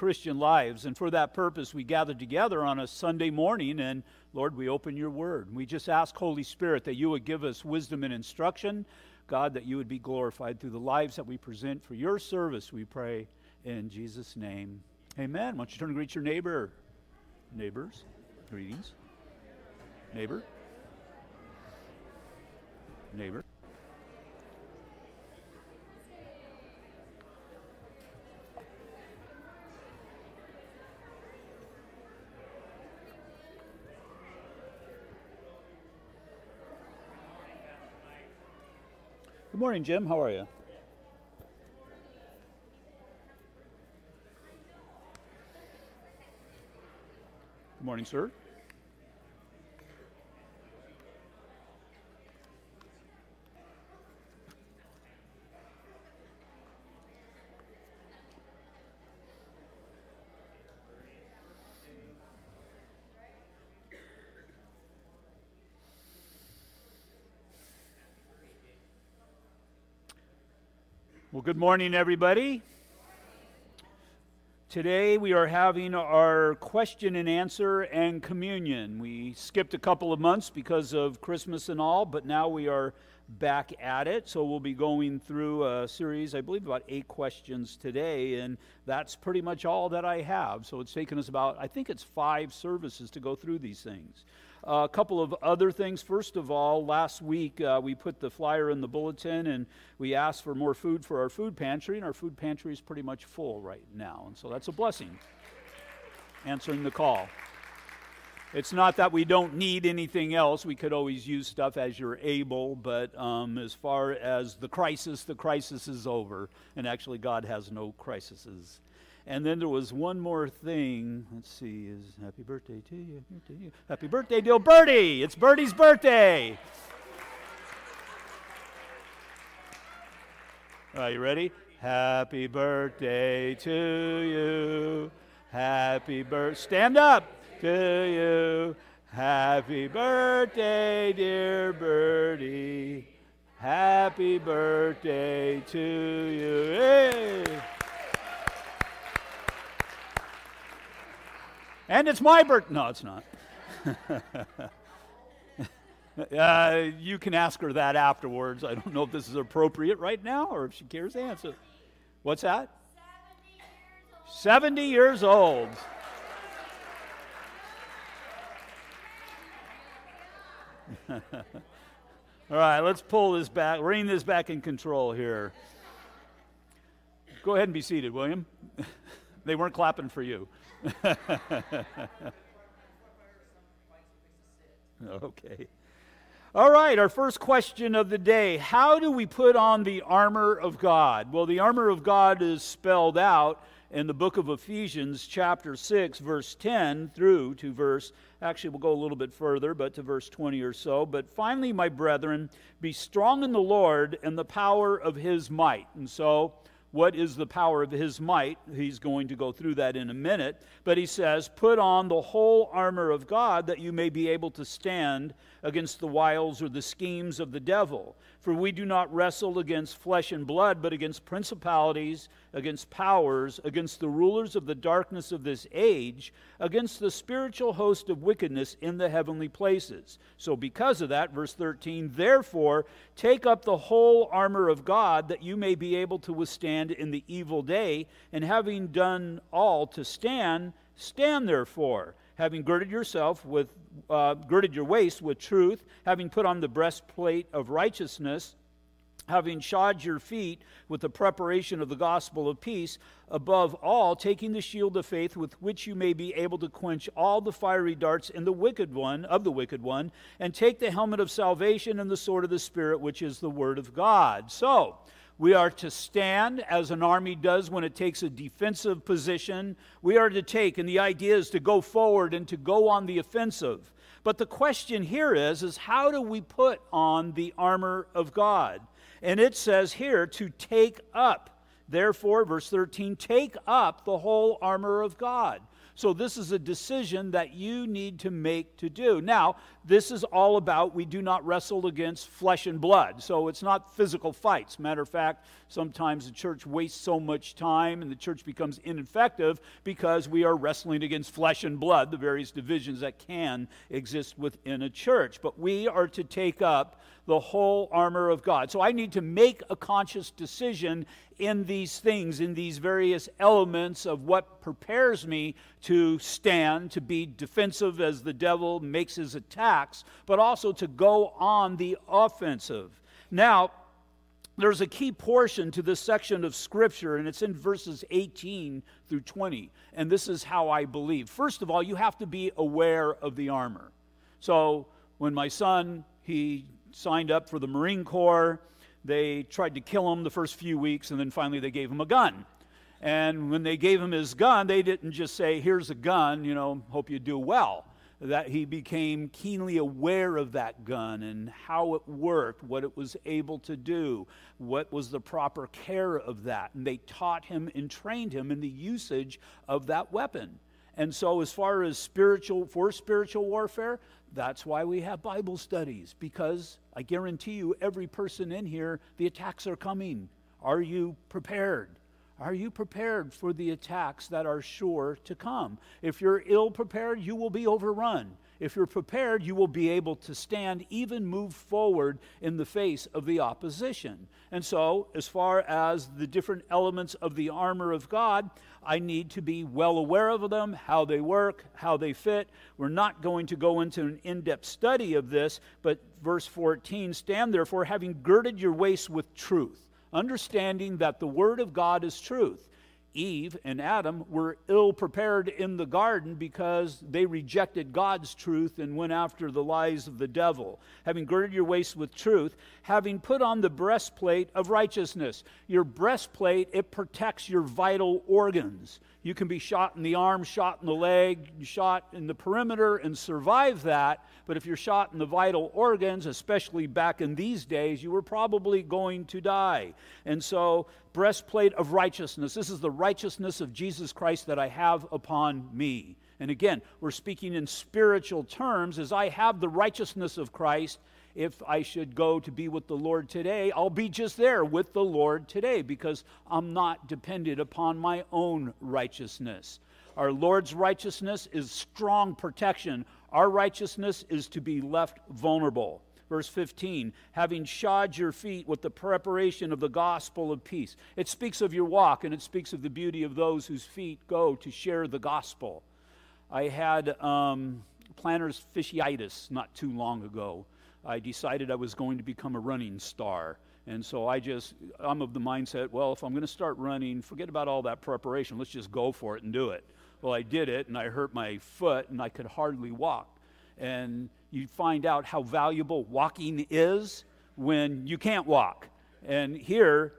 Christian lives. And for that purpose, we gather together on a Sunday morning and Lord, we open your word. We just ask, Holy Spirit, that you would give us wisdom and instruction. God, that you would be glorified through the lives that we present for your service, we pray in Jesus' name. Amen. Why don't you turn and greet your neighbor? Neighbors, greetings. Neighbor. Neighbor. Good morning, Jim. How are you? Good morning, sir. Well, good morning, everybody. Today we are having our question and answer and communion. We skipped a couple of months because of Christmas and all, but now we are back at it. So we'll be going through a series, I believe, about eight questions today, and that's pretty much all that I have. So it's taken us about, I think it's five services to go through these things. A couple of other things. First of all, last week uh, we put the flyer in the bulletin and we asked for more food for our food pantry, and our food pantry is pretty much full right now. And so that's a blessing. Answering the call. It's not that we don't need anything else. We could always use stuff as you're able, but um, as far as the crisis, the crisis is over. And actually, God has no crises and then there was one more thing. Let's see, is happy birthday to you. To you. Happy birthday, dear Bertie. It's Bertie's birthday. Right, you ready? Happy birthday to you. Happy birthday. Stand up to you. Happy birthday, dear Bertie. Happy birthday to you. Hey. And it's my birthday. No, it's not. uh, you can ask her that afterwards. I don't know if this is appropriate right now or if she cares to answer. What's that? 70 years old. 70 years old. All right, let's pull this back, rein this back in control here. Go ahead and be seated, William. they weren't clapping for you. okay. All right, our first question of the day How do we put on the armor of God? Well, the armor of God is spelled out in the book of Ephesians, chapter 6, verse 10 through to verse, actually, we'll go a little bit further, but to verse 20 or so. But finally, my brethren, be strong in the Lord and the power of his might. And so, what is the power of his might? He's going to go through that in a minute. But he says, Put on the whole armor of God that you may be able to stand against the wiles or the schemes of the devil. For we do not wrestle against flesh and blood, but against principalities, against powers, against the rulers of the darkness of this age, against the spiritual host of wickedness in the heavenly places. So, because of that, verse 13, therefore, take up the whole armor of God that you may be able to withstand in the evil day, and having done all to stand, stand therefore having girded yourself with uh, girded your waist with truth, having put on the breastplate of righteousness, having shod your feet with the preparation of the gospel of peace, above all, taking the shield of faith with which you may be able to quench all the fiery darts in the wicked one of the wicked one, and take the helmet of salvation and the sword of the Spirit, which is the word of God. So, we are to stand as an army does when it takes a defensive position. We are to take, and the idea is to go forward and to go on the offensive. But the question here is, is how do we put on the armor of God? And it says here to take up. Therefore, verse 13, take up the whole armor of God. So, this is a decision that you need to make to do. Now, this is all about we do not wrestle against flesh and blood. So, it's not physical fights. Matter of fact, sometimes the church wastes so much time and the church becomes ineffective because we are wrestling against flesh and blood, the various divisions that can exist within a church. But we are to take up the whole armor of God. So I need to make a conscious decision in these things, in these various elements of what prepares me to stand, to be defensive as the devil makes his attacks, but also to go on the offensive. Now, there's a key portion to this section of Scripture, and it's in verses 18 through 20. And this is how I believe. First of all, you have to be aware of the armor. So, when my son, he signed up for the Marine Corps. They tried to kill him the first few weeks, and then finally they gave him a gun. And when they gave him his gun, they didn't just say, Here's a gun, you know, hope you do well. That he became keenly aware of that gun and how it worked, what it was able to do, what was the proper care of that. And they taught him and trained him in the usage of that weapon. And so, as far as spiritual, for spiritual warfare, that's why we have Bible studies, because I guarantee you, every person in here, the attacks are coming. Are you prepared? Are you prepared for the attacks that are sure to come? If you're ill prepared, you will be overrun. If you're prepared, you will be able to stand, even move forward in the face of the opposition. And so, as far as the different elements of the armor of God, I need to be well aware of them, how they work, how they fit. We're not going to go into an in depth study of this, but verse 14 stand therefore, having girded your waist with truth, understanding that the word of God is truth. Eve and Adam were ill prepared in the garden because they rejected God's truth and went after the lies of the devil. Having girded your waist with truth, having put on the breastplate of righteousness. Your breastplate, it protects your vital organs. You can be shot in the arm, shot in the leg, shot in the perimeter and survive that. But if you're shot in the vital organs, especially back in these days, you were probably going to die. And so, breastplate of righteousness. This is the righteousness of Jesus Christ that I have upon me. And again, we're speaking in spiritual terms as I have the righteousness of Christ if I should go to be with the Lord today, I'll be just there with the Lord today because I'm not dependent upon my own righteousness. Our Lord's righteousness is strong protection. Our righteousness is to be left vulnerable. Verse 15, having shod your feet with the preparation of the gospel of peace. It speaks of your walk and it speaks of the beauty of those whose feet go to share the gospel. I had um, plantar fasciitis not too long ago. I decided I was going to become a running star. And so I just, I'm of the mindset, well, if I'm going to start running, forget about all that preparation. Let's just go for it and do it. Well, I did it, and I hurt my foot, and I could hardly walk. And you find out how valuable walking is when you can't walk. And here,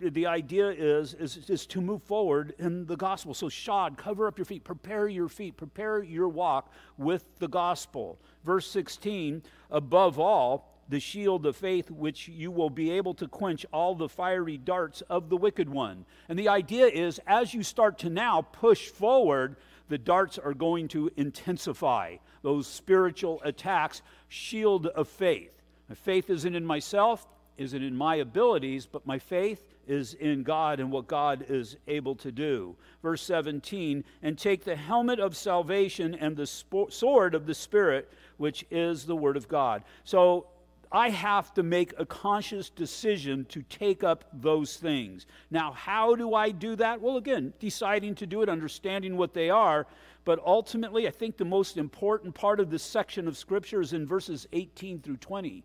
the idea is, is, is to move forward in the gospel. So, shod, cover up your feet, prepare your feet, prepare your walk with the gospel. Verse 16, above all, the shield of faith, which you will be able to quench all the fiery darts of the wicked one. And the idea is, as you start to now push forward, the darts are going to intensify. Those spiritual attacks, shield of faith. My faith isn't in myself, isn't in my abilities, but my faith is in God and what God is able to do. Verse 17, and take the helmet of salvation and the sword of the Spirit, which is the Word of God. So I have to make a conscious decision to take up those things. Now, how do I do that? Well, again, deciding to do it, understanding what they are. But ultimately, I think the most important part of this section of Scripture is in verses 18 through 20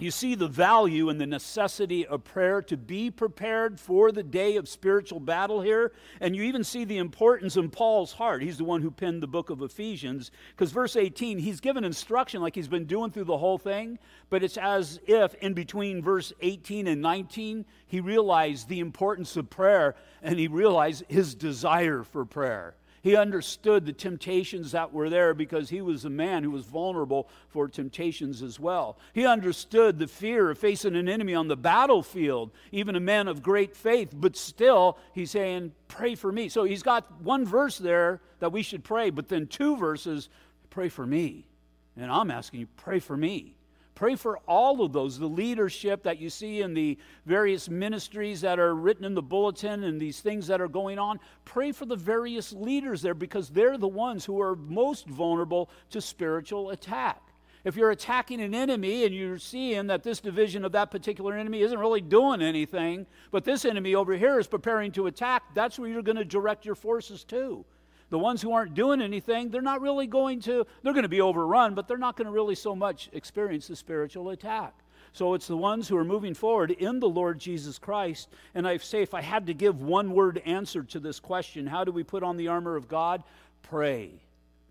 you see the value and the necessity of prayer to be prepared for the day of spiritual battle here. And you even see the importance in Paul's heart. He's the one who penned the book of Ephesians. Because verse 18, he's given instruction like he's been doing through the whole thing, but it's as if in between verse 18 and 19, he realized the importance of prayer and he realized his desire for prayer. He understood the temptations that were there because he was a man who was vulnerable for temptations as well. He understood the fear of facing an enemy on the battlefield, even a man of great faith, but still he's saying, Pray for me. So he's got one verse there that we should pray, but then two verses, Pray for me. And I'm asking you, Pray for me. Pray for all of those, the leadership that you see in the various ministries that are written in the bulletin and these things that are going on. Pray for the various leaders there because they're the ones who are most vulnerable to spiritual attack. If you're attacking an enemy and you're seeing that this division of that particular enemy isn't really doing anything, but this enemy over here is preparing to attack, that's where you're going to direct your forces to. The ones who aren't doing anything, they're not really going to, they're going to be overrun, but they're not going to really so much experience the spiritual attack. So it's the ones who are moving forward in the Lord Jesus Christ. And I say, if I had to give one word answer to this question, how do we put on the armor of God? Pray.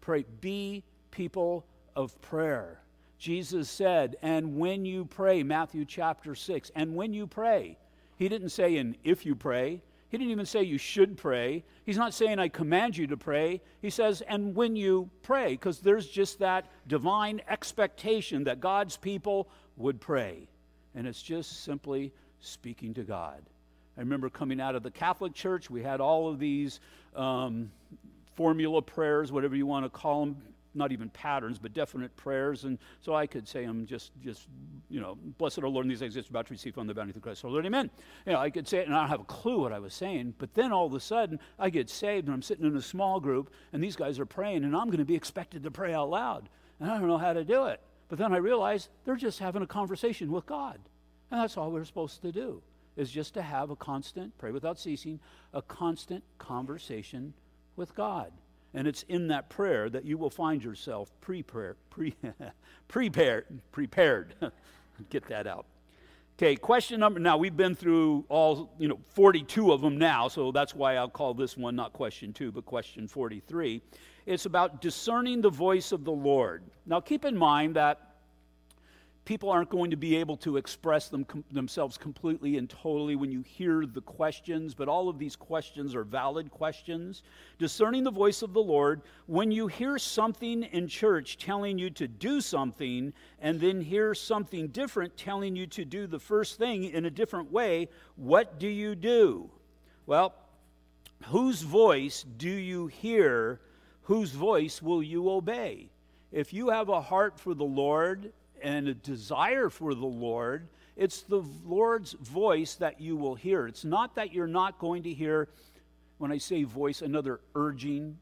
Pray. Be people of prayer. Jesus said, and when you pray, Matthew chapter 6, and when you pray, he didn't say, and if you pray, he didn't even say you should pray. He's not saying I command you to pray. He says, and when you pray, because there's just that divine expectation that God's people would pray. And it's just simply speaking to God. I remember coming out of the Catholic Church, we had all of these um, formula prayers, whatever you want to call them, not even patterns, but definite prayers. And so I could say I'm just, just you know, blessed are Lord these things, about to receive from the bounty of Christ. So Lord, amen. You know, I could say it and I don't have a clue what I was saying. But then all of a sudden, I get saved and I'm sitting in a small group and these guys are praying and I'm going to be expected to pray out loud. And I don't know how to do it. But then I realize they're just having a conversation with God. And that's all we're supposed to do, is just to have a constant, pray without ceasing, a constant conversation with God. And it's in that prayer that you will find yourself prepared, pre, prepared, prepared. Get that out. Okay, question number. Now we've been through all, you know, 42 of them now, so that's why I'll call this one not question two, but question 43. It's about discerning the voice of the Lord. Now keep in mind that people aren't going to be able to express them, com- themselves completely and totally when you hear the questions, but all of these questions are valid questions. Discerning the voice of the Lord, when you hear something in church telling you to do something, and then hear something different telling you to do the first thing in a different way, what do you do? Well, whose voice do you hear? Whose voice will you obey? If you have a heart for the Lord and a desire for the Lord, it's the Lord's voice that you will hear. It's not that you're not going to hear, when I say voice, another urging,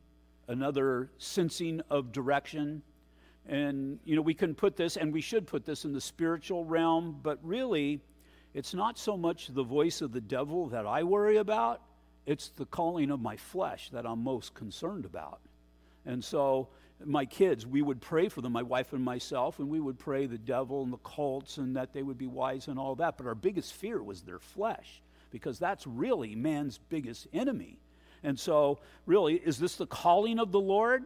another sensing of direction. And, you know, we can put this, and we should put this in the spiritual realm, but really, it's not so much the voice of the devil that I worry about, it's the calling of my flesh that I'm most concerned about. And so, my kids, we would pray for them, my wife and myself, and we would pray the devil and the cults and that they would be wise and all that. But our biggest fear was their flesh, because that's really man's biggest enemy. And so, really, is this the calling of the Lord?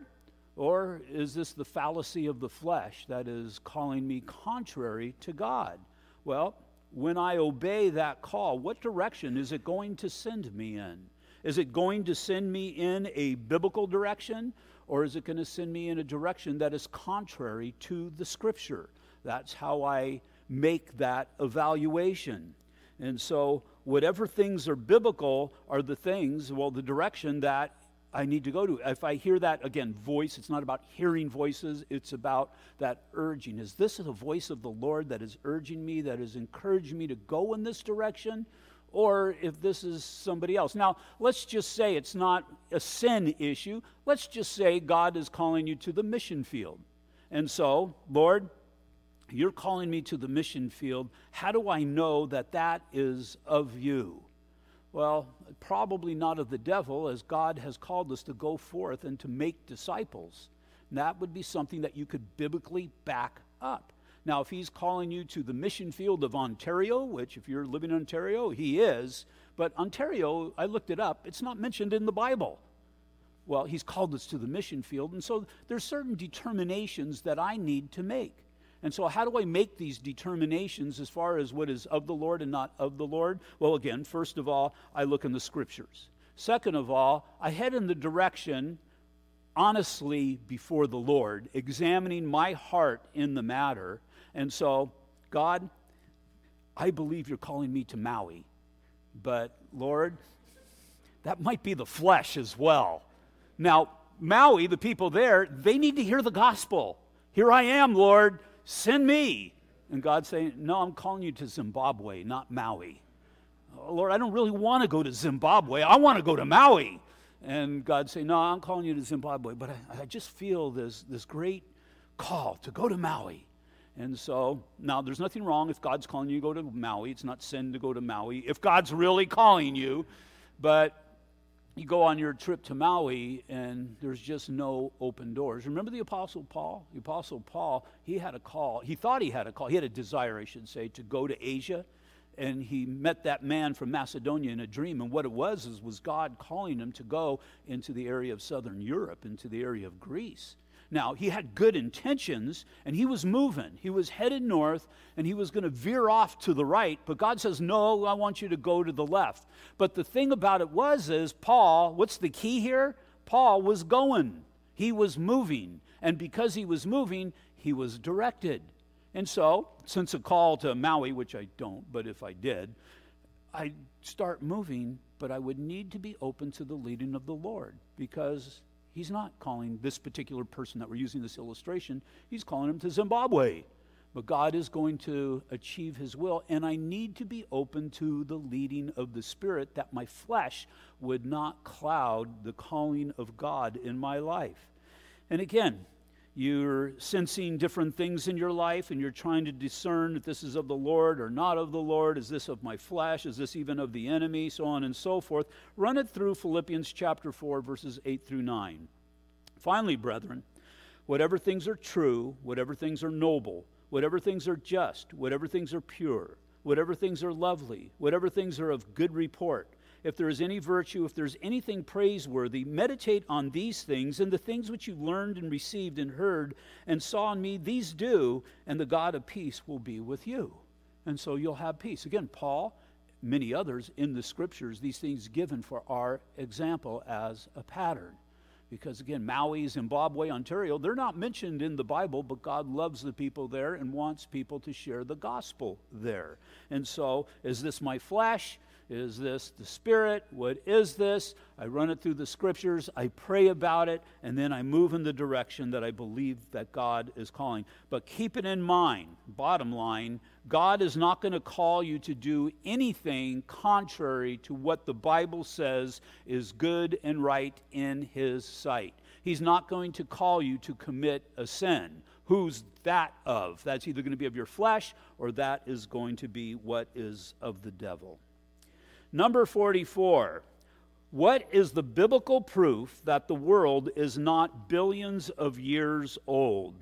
Or is this the fallacy of the flesh that is calling me contrary to God? Well, when I obey that call, what direction is it going to send me in? Is it going to send me in a biblical direction? Or is it going to send me in a direction that is contrary to the scripture? That's how I make that evaluation. And so, whatever things are biblical are the things, well, the direction that I need to go to. If I hear that, again, voice, it's not about hearing voices, it's about that urging. Is this the voice of the Lord that is urging me, that is encouraging me to go in this direction? Or if this is somebody else. Now, let's just say it's not a sin issue. Let's just say God is calling you to the mission field. And so, Lord, you're calling me to the mission field. How do I know that that is of you? Well, probably not of the devil, as God has called us to go forth and to make disciples. And that would be something that you could biblically back up. Now, if he's calling you to the mission field of Ontario, which if you're living in Ontario, he is, but Ontario, I looked it up, it's not mentioned in the Bible. Well, he's called us to the mission field, and so there's certain determinations that I need to make. And so, how do I make these determinations as far as what is of the Lord and not of the Lord? Well, again, first of all, I look in the scriptures. Second of all, I head in the direction honestly before the Lord, examining my heart in the matter. And so, God, I believe you're calling me to Maui, but Lord, that might be the flesh as well. Now, Maui, the people there, they need to hear the gospel. Here I am, Lord Send me. And God's saying, No, I'm calling you to Zimbabwe, not Maui. Oh, Lord, I don't really want to go to Zimbabwe. I want to go to Maui. And God saying, No, I'm calling you to Zimbabwe, but I, I just feel this, this great call to go to Maui. And so, now there's nothing wrong if God's calling you to go to Maui. It's not sin to go to Maui if God's really calling you. But you go on your trip to Maui and there's just no open doors. Remember the Apostle Paul? The Apostle Paul, he had a call. He thought he had a call. He had a desire, I should say, to go to Asia. And he met that man from Macedonia in a dream. And what it was is was God calling him to go into the area of southern Europe, into the area of Greece. Now, he had good intentions and he was moving. He was headed north and he was going to veer off to the right, but God says, "No, I want you to go to the left." But the thing about it was is Paul, what's the key here? Paul was going. He was moving, and because he was moving, he was directed. And so, since a call to Maui, which I don't, but if I did, I'd start moving, but I would need to be open to the leading of the Lord because He's not calling this particular person that we're using this illustration, he's calling him to Zimbabwe. But God is going to achieve his will, and I need to be open to the leading of the Spirit that my flesh would not cloud the calling of God in my life. And again, you're sensing different things in your life and you're trying to discern if this is of the Lord or not of the Lord. Is this of my flesh? Is this even of the enemy? So on and so forth. Run it through Philippians chapter 4, verses 8 through 9. Finally, brethren, whatever things are true, whatever things are noble, whatever things are just, whatever things are pure, whatever things are lovely, whatever things are of good report if there is any virtue, if there's anything praiseworthy, meditate on these things, and the things which you've learned and received and heard and saw in me, these do, and the God of peace will be with you. And so you'll have peace. Again, Paul, many others in the scriptures, these things given for our example as a pattern. Because again, Maui, Zimbabwe, Ontario, they're not mentioned in the Bible, but God loves the people there and wants people to share the gospel there. And so, is this my flesh? Is this the Spirit? What is this? I run it through the scriptures, I pray about it, and then I move in the direction that I believe that God is calling. But keep it in mind, bottom line, God is not going to call you to do anything contrary to what the Bible says is good and right in His sight. He's not going to call you to commit a sin. Who's that of? That's either going to be of your flesh or that is going to be what is of the devil. Number 44. What is the biblical proof that the world is not billions of years old?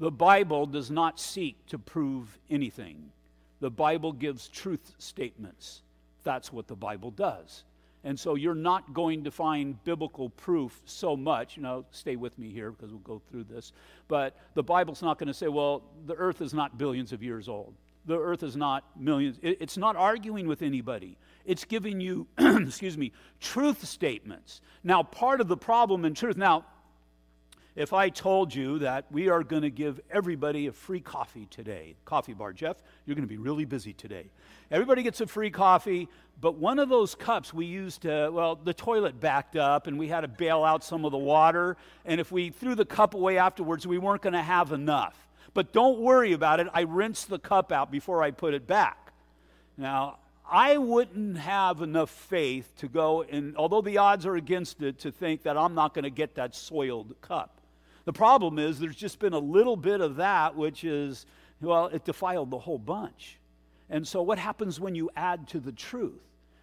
The Bible does not seek to prove anything. The Bible gives truth statements. That's what the Bible does. And so you're not going to find biblical proof so much. You know, stay with me here because we'll go through this. But the Bible's not going to say, well, the earth is not billions of years old. The earth is not millions. It's not arguing with anybody. It's giving you, excuse me, truth statements. Now, part of the problem in truth, now, if I told you that we are going to give everybody a free coffee today, coffee bar, Jeff, you're going to be really busy today. Everybody gets a free coffee, but one of those cups we used to, well, the toilet backed up and we had to bail out some of the water. And if we threw the cup away afterwards, we weren't going to have enough. But don't worry about it. I rinse the cup out before I put it back. Now, I wouldn't have enough faith to go and, although the odds are against it, to think that I'm not going to get that soiled cup. The problem is there's just been a little bit of that, which is, well, it defiled the whole bunch. And so, what happens when you add to the truth?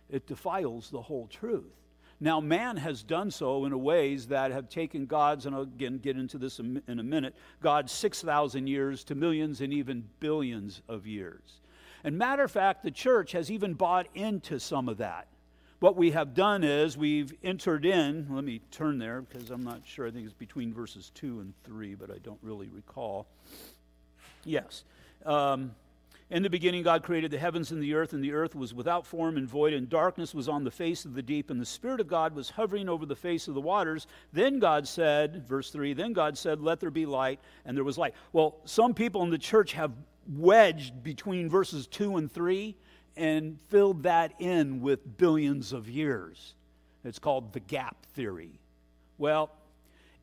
It defiles the whole truth. Now, man has done so in ways that have taken God's, and I'll again get into this in a minute, God's 6,000 years to millions and even billions of years. And matter of fact, the church has even bought into some of that. What we have done is we've entered in, let me turn there because I'm not sure, I think it's between verses 2 and 3, but I don't really recall. Yes. Um, in the beginning, God created the heavens and the earth, and the earth was without form and void, and darkness was on the face of the deep, and the Spirit of God was hovering over the face of the waters. Then God said, verse 3, then God said, Let there be light, and there was light. Well, some people in the church have wedged between verses 2 and 3 and filled that in with billions of years. It's called the gap theory. Well,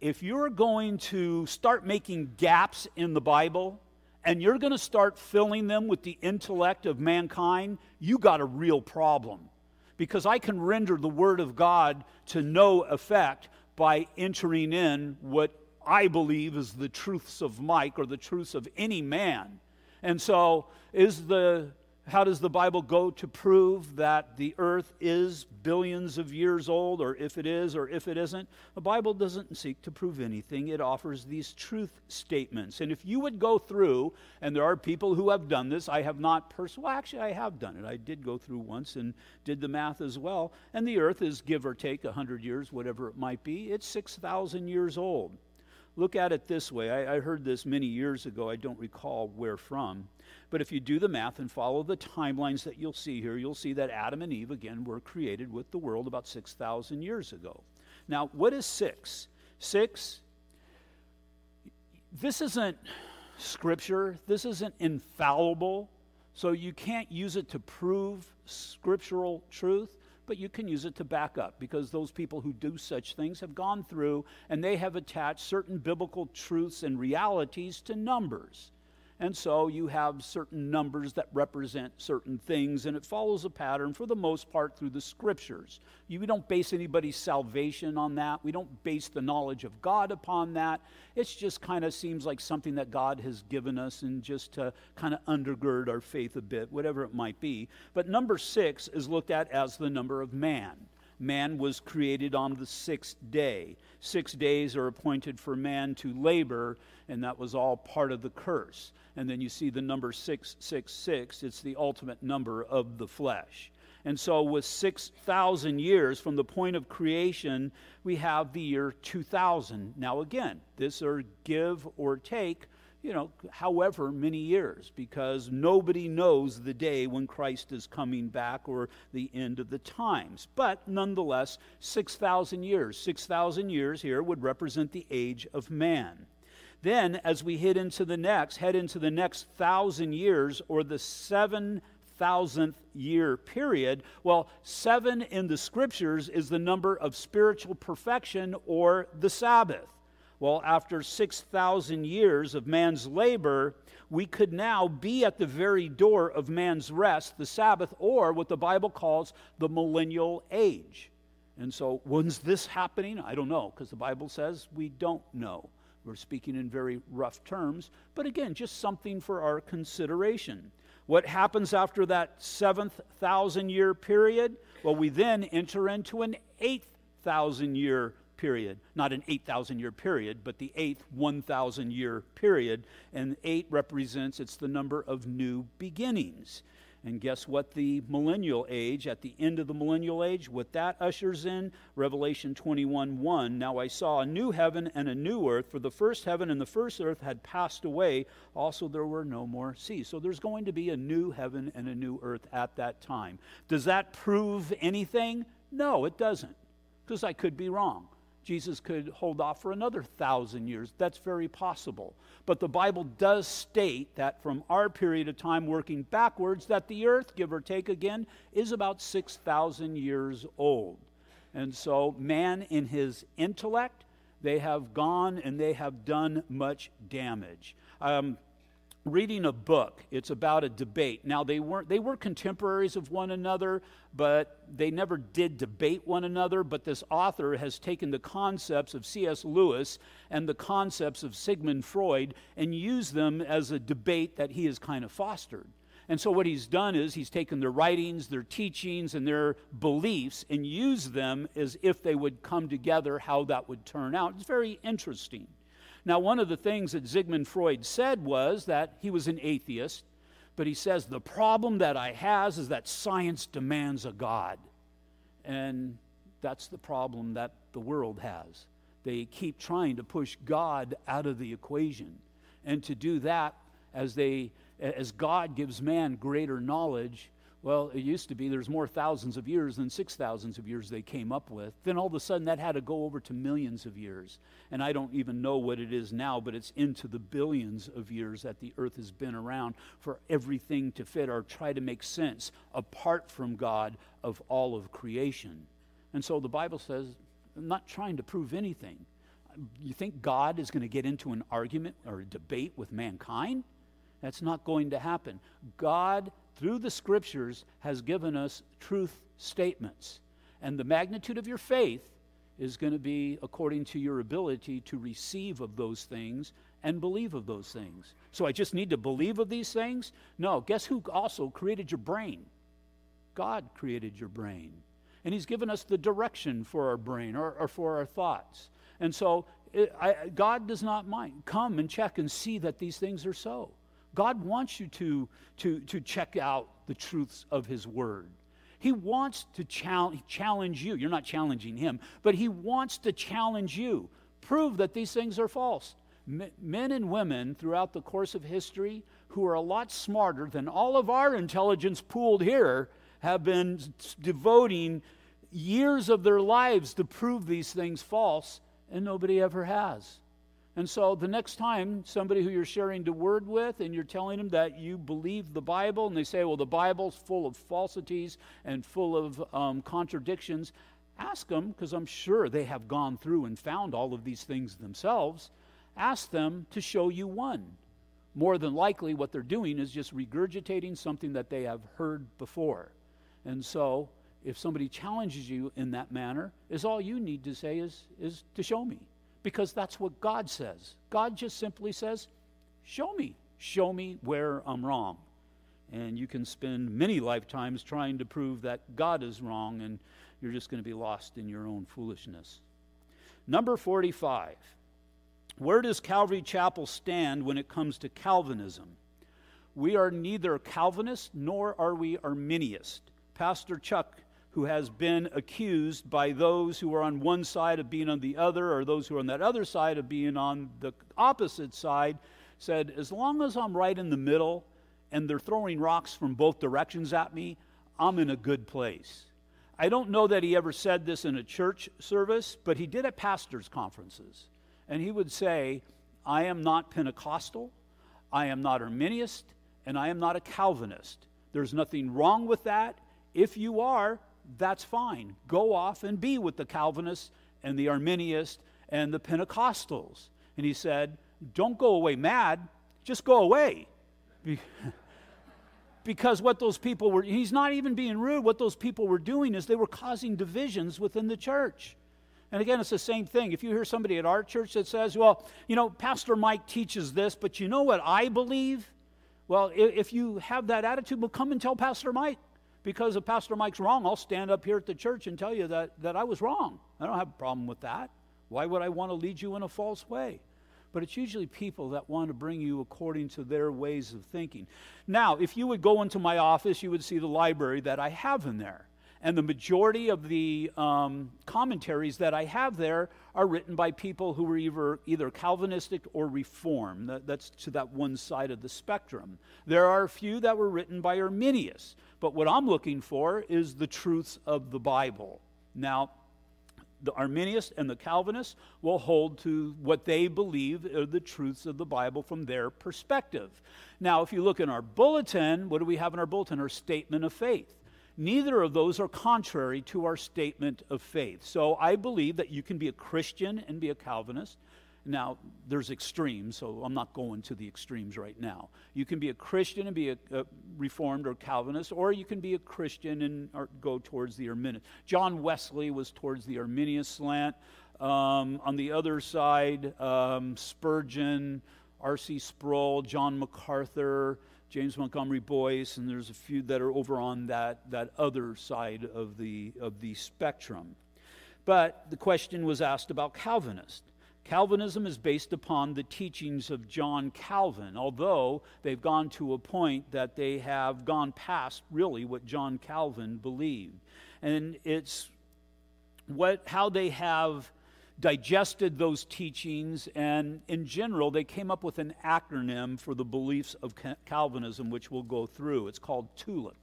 if you're going to start making gaps in the Bible, and you're going to start filling them with the intellect of mankind, you got a real problem. Because I can render the Word of God to no effect by entering in what I believe is the truths of Mike or the truths of any man. And so, is the how does the Bible go to prove that the earth is billions of years old, or if it is, or if it isn't? The Bible doesn't seek to prove anything. It offers these truth statements. And if you would go through, and there are people who have done this, I have not personally, well, actually, I have done it. I did go through once and did the math as well. And the earth is give or take 100 years, whatever it might be. It's 6,000 years old. Look at it this way. I, I heard this many years ago. I don't recall where from but if you do the math and follow the timelines that you'll see here, you'll see that Adam and Eve, again, were created with the world about 6,000 years ago. Now, what is six? Six, this isn't scripture, this isn't infallible, so you can't use it to prove scriptural truth but you can use it to back up because those people who do such things have gone through and they have attached certain biblical truths and realities to numbers. And so you have certain numbers that represent certain things, and it follows a pattern for the most part through the scriptures. You, we don't base anybody's salvation on that. We don't base the knowledge of God upon that. It just kind of seems like something that God has given us and just to kind of undergird our faith a bit, whatever it might be. But number six is looked at as the number of man man was created on the sixth day. Six days are appointed for man to labor, and that was all part of the curse and then you see the number 666, it's the ultimate number of the flesh. And so, with 6,000 years from the point of creation, we have the year 2000. Now, again, this are give or take, you know, however many years, because nobody knows the day when Christ is coming back or the end of the times. But nonetheless, 6,000 years. 6,000 years here would represent the age of man. Then, as we head into the next, head into the next thousand years or the seven thousandth year period, well, seven in the scriptures is the number of spiritual perfection or the Sabbath. Well, after 6,000 years of man's labor, we could now be at the very door of man's rest, the Sabbath, or what the Bible calls the millennial age. And so, when's this happening? I don't know, because the Bible says we don't know. We're speaking in very rough terms, but again, just something for our consideration. What happens after that seventh thousand year period? Well, we then enter into an eighth thousand year period. Not an 8,000 year period, but the eighth 1,000 year period. And eight represents, it's the number of new beginnings. And guess what? The millennial age, at the end of the millennial age, what that ushers in, Revelation 21 1. Now I saw a new heaven and a new earth, for the first heaven and the first earth had passed away. Also, there were no more seas. So there's going to be a new heaven and a new earth at that time. Does that prove anything? No, it doesn't, because I could be wrong. Jesus could hold off for another thousand years. That's very possible. But the Bible does state that from our period of time working backwards, that the earth, give or take again, is about 6,000 years old. And so, man in his intellect, they have gone and they have done much damage. Um, reading a book. It's about a debate. Now they weren't they were contemporaries of one another, but they never did debate one another, but this author has taken the concepts of C.S. Lewis and the concepts of Sigmund Freud and used them as a debate that he has kind of fostered. And so, what he's done is he's taken their writings, their teachings, and their beliefs and used them as if they would come together, how that would turn out. It's very interesting. Now, one of the things that Sigmund Freud said was that he was an atheist, but he says, The problem that I has is that science demands a God. And that's the problem that the world has. They keep trying to push God out of the equation. And to do that, as they as God gives man greater knowledge, well, it used to be there's more thousands of years than six thousands of years they came up with. Then all of a sudden that had to go over to millions of years. And I don't even know what it is now, but it's into the billions of years that the earth has been around for everything to fit or try to make sense apart from God of all of creation. And so the Bible says, I'm not trying to prove anything. You think God is going to get into an argument or a debate with mankind? That's not going to happen. God, through the scriptures, has given us truth statements. And the magnitude of your faith is going to be according to your ability to receive of those things and believe of those things. So I just need to believe of these things? No. Guess who also created your brain? God created your brain. And He's given us the direction for our brain or, or for our thoughts. And so it, I, God does not mind. Come and check and see that these things are so. God wants you to, to, to check out the truths of His Word. He wants to challenge, you. You're not challenging Him, but He wants to challenge you. Prove that these things are false. Men and women throughout the course of history who are a lot smarter than all of our intelligence pooled here have been devoting years of their lives to prove these things false, and nobody ever has. And so the next time somebody who you're sharing the word with and you're telling them that you believe the Bible and they say, well, the Bible's full of falsities and full of um, contradictions, ask them, because I'm sure they have gone through and found all of these things themselves, ask them to show you one. More than likely, what they're doing is just regurgitating something that they have heard before. And so, if somebody challenges you in that manner, is all you need to say is, is to show me because that's what God says. God just simply says, Show me. Show me where I'm wrong. And you can spend many lifetimes trying to prove that God is wrong, and you're just going to be lost in your own foolishness. Number 45. Where does Calvary Chapel stand when it comes to Calvinism? We are neither Calvinist nor are we Arminianist. Pastor Chuck who has been accused by those who are on one side of being on the other, or those who are on that other side of being on the opposite side, said, As long as I'm right in the middle and they're throwing rocks from both directions at me, I'm in a good place. I don't know that he ever said this in a church service, but he did at pastors' conferences. And he would say, I am not Pentecostal, I am not Arminian, and I am not a Calvinist. There's nothing wrong with that. If you are, that's fine. Go off and be with the Calvinists and the Arminians and the Pentecostals. And he said, Don't go away mad, just go away. because what those people were, he's not even being rude. What those people were doing is they were causing divisions within the church. And again, it's the same thing. If you hear somebody at our church that says, Well, you know, Pastor Mike teaches this, but you know what I believe? Well, if you have that attitude, well, come and tell Pastor Mike because if Pastor Mike's wrong, I'll stand up here at the church and tell you that, that I was wrong. I don't have a problem with that. Why would I want to lead you in a false way? But it's usually people that want to bring you according to their ways of thinking. Now, if you would go into my office, you would see the library that I have in there. And the majority of the um, commentaries that I have there are written by people who were either, either Calvinistic or Reformed. That, that's to that one side of the spectrum. There are a few that were written by Arminius. But what I'm looking for is the truths of the Bible. Now, the Arminians and the Calvinists will hold to what they believe are the truths of the Bible from their perspective. Now, if you look in our bulletin, what do we have in our bulletin? Our statement of faith. Neither of those are contrary to our statement of faith. So I believe that you can be a Christian and be a Calvinist. Now, there's extremes, so I'm not going to the extremes right now. You can be a Christian and be a, a Reformed or Calvinist, or you can be a Christian and go towards the Arminian. John Wesley was towards the Arminian slant. Um, on the other side, um, Spurgeon, R.C. Sproul, John MacArthur, James Montgomery Boice, and there's a few that are over on that, that other side of the, of the spectrum. But the question was asked about Calvinist. Calvinism is based upon the teachings of John Calvin, although they've gone to a point that they have gone past really what John Calvin believed. And it's what, how they have digested those teachings, and in general, they came up with an acronym for the beliefs of Calvinism, which we'll go through. It's called TULIP.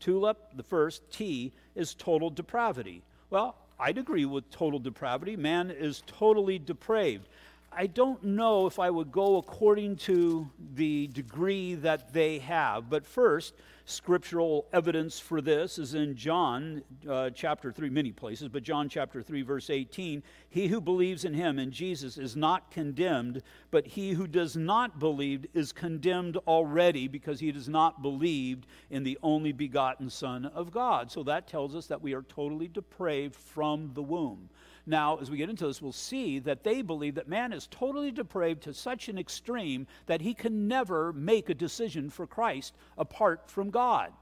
TULIP, the first T, is total depravity. Well, I'd agree with total depravity. Man is totally depraved. I don't know if I would go according to the degree that they have, but first, scriptural evidence for this is in John uh, chapter 3, many places, but John chapter 3, verse 18. He who believes in him, in Jesus, is not condemned, but he who does not believe is condemned already because he does not believed in the only begotten Son of God. So that tells us that we are totally depraved from the womb. Now, as we get into this, we'll see that they believe that man is totally depraved to such an extreme that he can never make a decision for Christ apart from God.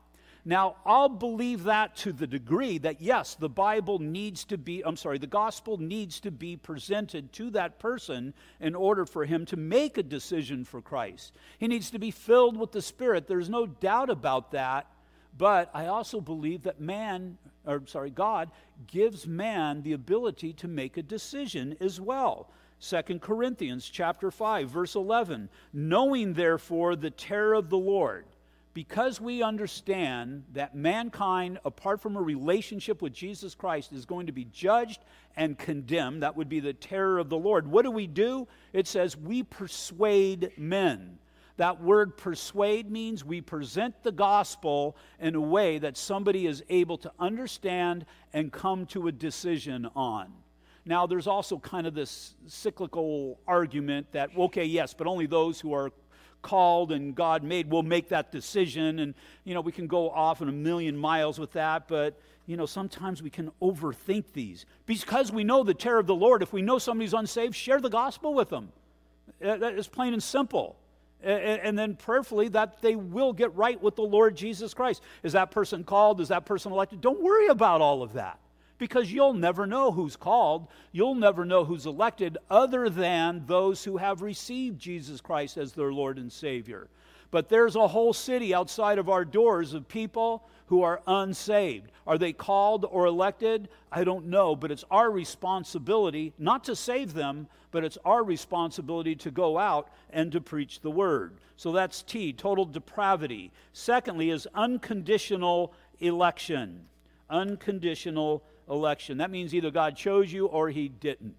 Now, I'll believe that to the degree that, yes, the Bible needs to be, I'm sorry, the gospel needs to be presented to that person in order for him to make a decision for Christ. He needs to be filled with the Spirit. There's no doubt about that. But I also believe that man, or sorry, God gives man the ability to make a decision as well. 2 Corinthians chapter 5 verse 11 knowing therefore the terror of the Lord because we understand that mankind apart from a relationship with Jesus Christ is going to be judged and condemned that would be the terror of the Lord. What do we do? It says we persuade men that word persuade means we present the gospel in a way that somebody is able to understand and come to a decision on. Now, there's also kind of this cyclical argument that, okay, yes, but only those who are called and God made will make that decision. And, you know, we can go off in a million miles with that, but, you know, sometimes we can overthink these. Because we know the terror of the Lord, if we know somebody's unsaved, share the gospel with them. That is plain and simple and then prayerfully that they will get right with the Lord Jesus Christ. Is that person called? Is that person elected? Don't worry about all of that because you'll never know who's called. You'll never know who's elected other than those who have received Jesus Christ as their Lord and Savior. But there's a whole city outside of our doors of people who are unsaved. Are they called or elected? I don't know, but it's our responsibility not to save them, but it's our responsibility to go out and to preach the word. So that's T, total depravity. Secondly, is unconditional election. Unconditional election. That means either God chose you or he didn't.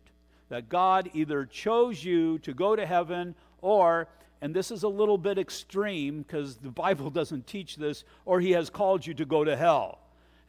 That God either chose you to go to heaven or and this is a little bit extreme because the Bible doesn't teach this, or he has called you to go to hell.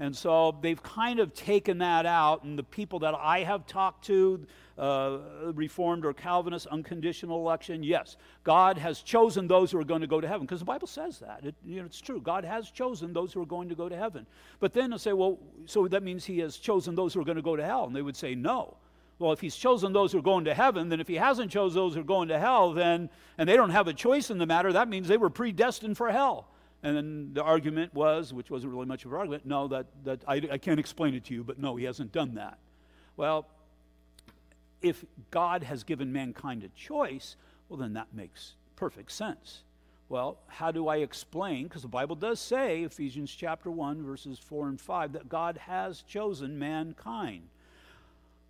And so they've kind of taken that out, and the people that I have talked to, uh, Reformed or Calvinist, unconditional election, yes, God has chosen those who are going to go to heaven, because the Bible says that. It, you know, it's true. God has chosen those who are going to go to heaven. But then they'll say, well, so that means he has chosen those who are going to go to hell. And they would say, no. Well, if he's chosen those who are going to heaven, then if he hasn't chosen those who are going to hell, then, and they don't have a choice in the matter, that means they were predestined for hell. And then the argument was, which wasn't really much of an argument, no, that, that I, I can't explain it to you, but no, he hasn't done that. Well, if God has given mankind a choice, well, then that makes perfect sense. Well, how do I explain? Because the Bible does say, Ephesians chapter 1, verses 4 and 5, that God has chosen mankind.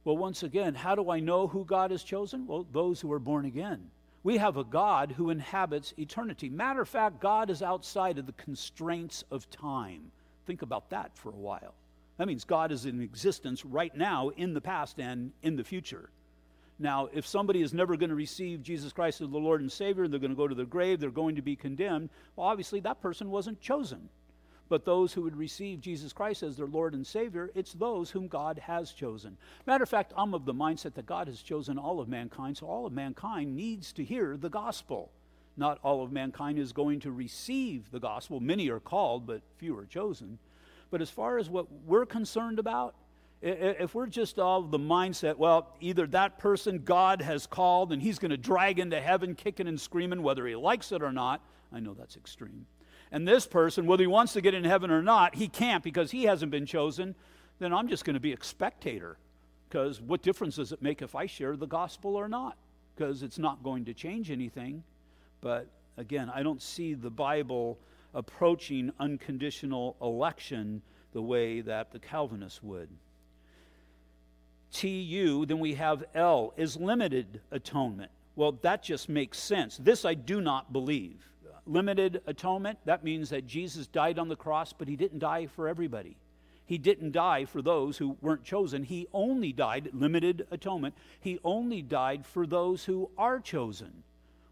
Well, once again, how do I know who God has chosen? Well, those who are born again. We have a God who inhabits eternity. Matter of fact, God is outside of the constraints of time. Think about that for a while. That means God is in existence right now, in the past, and in the future. Now, if somebody is never going to receive Jesus Christ as the Lord and Savior, and they're going to go to the grave, they're going to be condemned, well, obviously that person wasn't chosen. But those who would receive Jesus Christ as their Lord and Savior, it's those whom God has chosen. Matter of fact, I'm of the mindset that God has chosen all of mankind, so all of mankind needs to hear the gospel. Not all of mankind is going to receive the gospel. Many are called, but few are chosen. But as far as what we're concerned about, If we're just all the mindset, well, either that person God has called and he's going to drag into heaven kicking and screaming whether he likes it or not. I know that's extreme. And this person, whether he wants to get in heaven or not, he can't because he hasn't been chosen. Then I'm just going to be a spectator. Because what difference does it make if I share the gospel or not? Because it's not going to change anything. But again, I don't see the Bible approaching unconditional election the way that the Calvinists would. TU, then we have L, is limited atonement. Well, that just makes sense. This I do not believe. Limited atonement, that means that Jesus died on the cross, but he didn't die for everybody. He didn't die for those who weren't chosen. He only died, limited atonement, he only died for those who are chosen.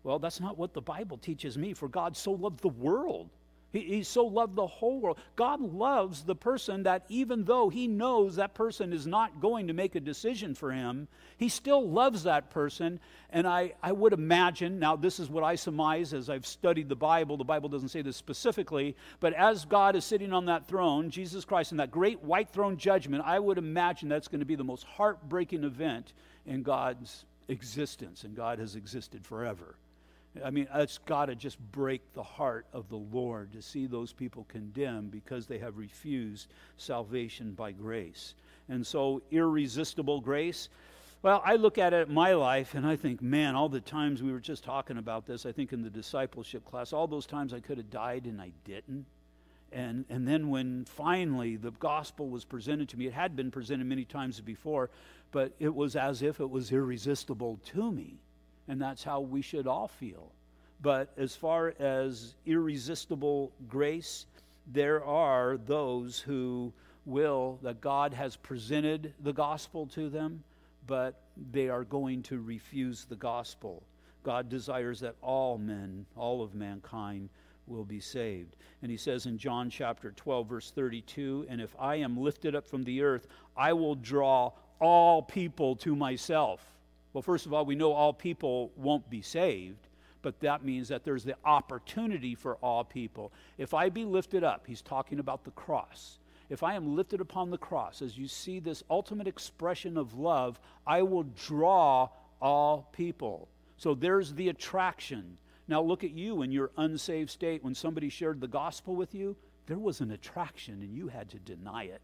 Well, that's not what the Bible teaches me. For God so loved the world he, he so loved the whole world. God loves the person that even though he knows that person is not going to make a decision for him, he still loves that person. And I, I would imagine, now this is what I surmise as I've studied the Bible. The Bible doesn't say this specifically, but as God is sitting on that throne, Jesus Christ, in that great white throne judgment, I would imagine that's going to be the most heartbreaking event in God's existence, and God has existed forever. I mean, it's got to just break the heart of the Lord to see those people condemned because they have refused salvation by grace. And so, irresistible grace. Well, I look at it my life and I think, man, all the times we were just talking about this, I think in the discipleship class, all those times I could have died and I didn't. And, and then when finally the gospel was presented to me, it had been presented many times before, but it was as if it was irresistible to me and that's how we should all feel. But as far as irresistible grace, there are those who will, that God has presented the gospel to them, but they are going to refuse the gospel. God desires that all men, all of mankind, will be saved. And he says in John chapter 12, verse 32 And if I am lifted up from the earth, I will draw all people to myself. Well, first of all, we know all people won't be saved, but that means that there's the opportunity for all people. If I be lifted up, he's talking about the cross. If I am lifted upon the cross, as you see this ultimate expression of love, I will draw all people. So there's the attraction. Now look at you in your unsaved state. When somebody shared the gospel with you, there was an attraction and you had to deny it.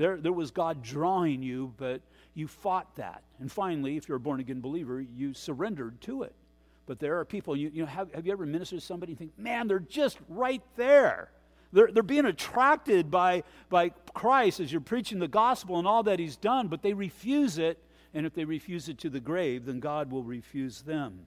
There, there was God drawing you, but you fought that. And finally, if you're a born again believer, you surrendered to it. But there are people, you, you know, have, have you ever ministered to somebody and think, man, they're just right there? They're, they're being attracted by, by Christ as you're preaching the gospel and all that he's done, but they refuse it. And if they refuse it to the grave, then God will refuse them.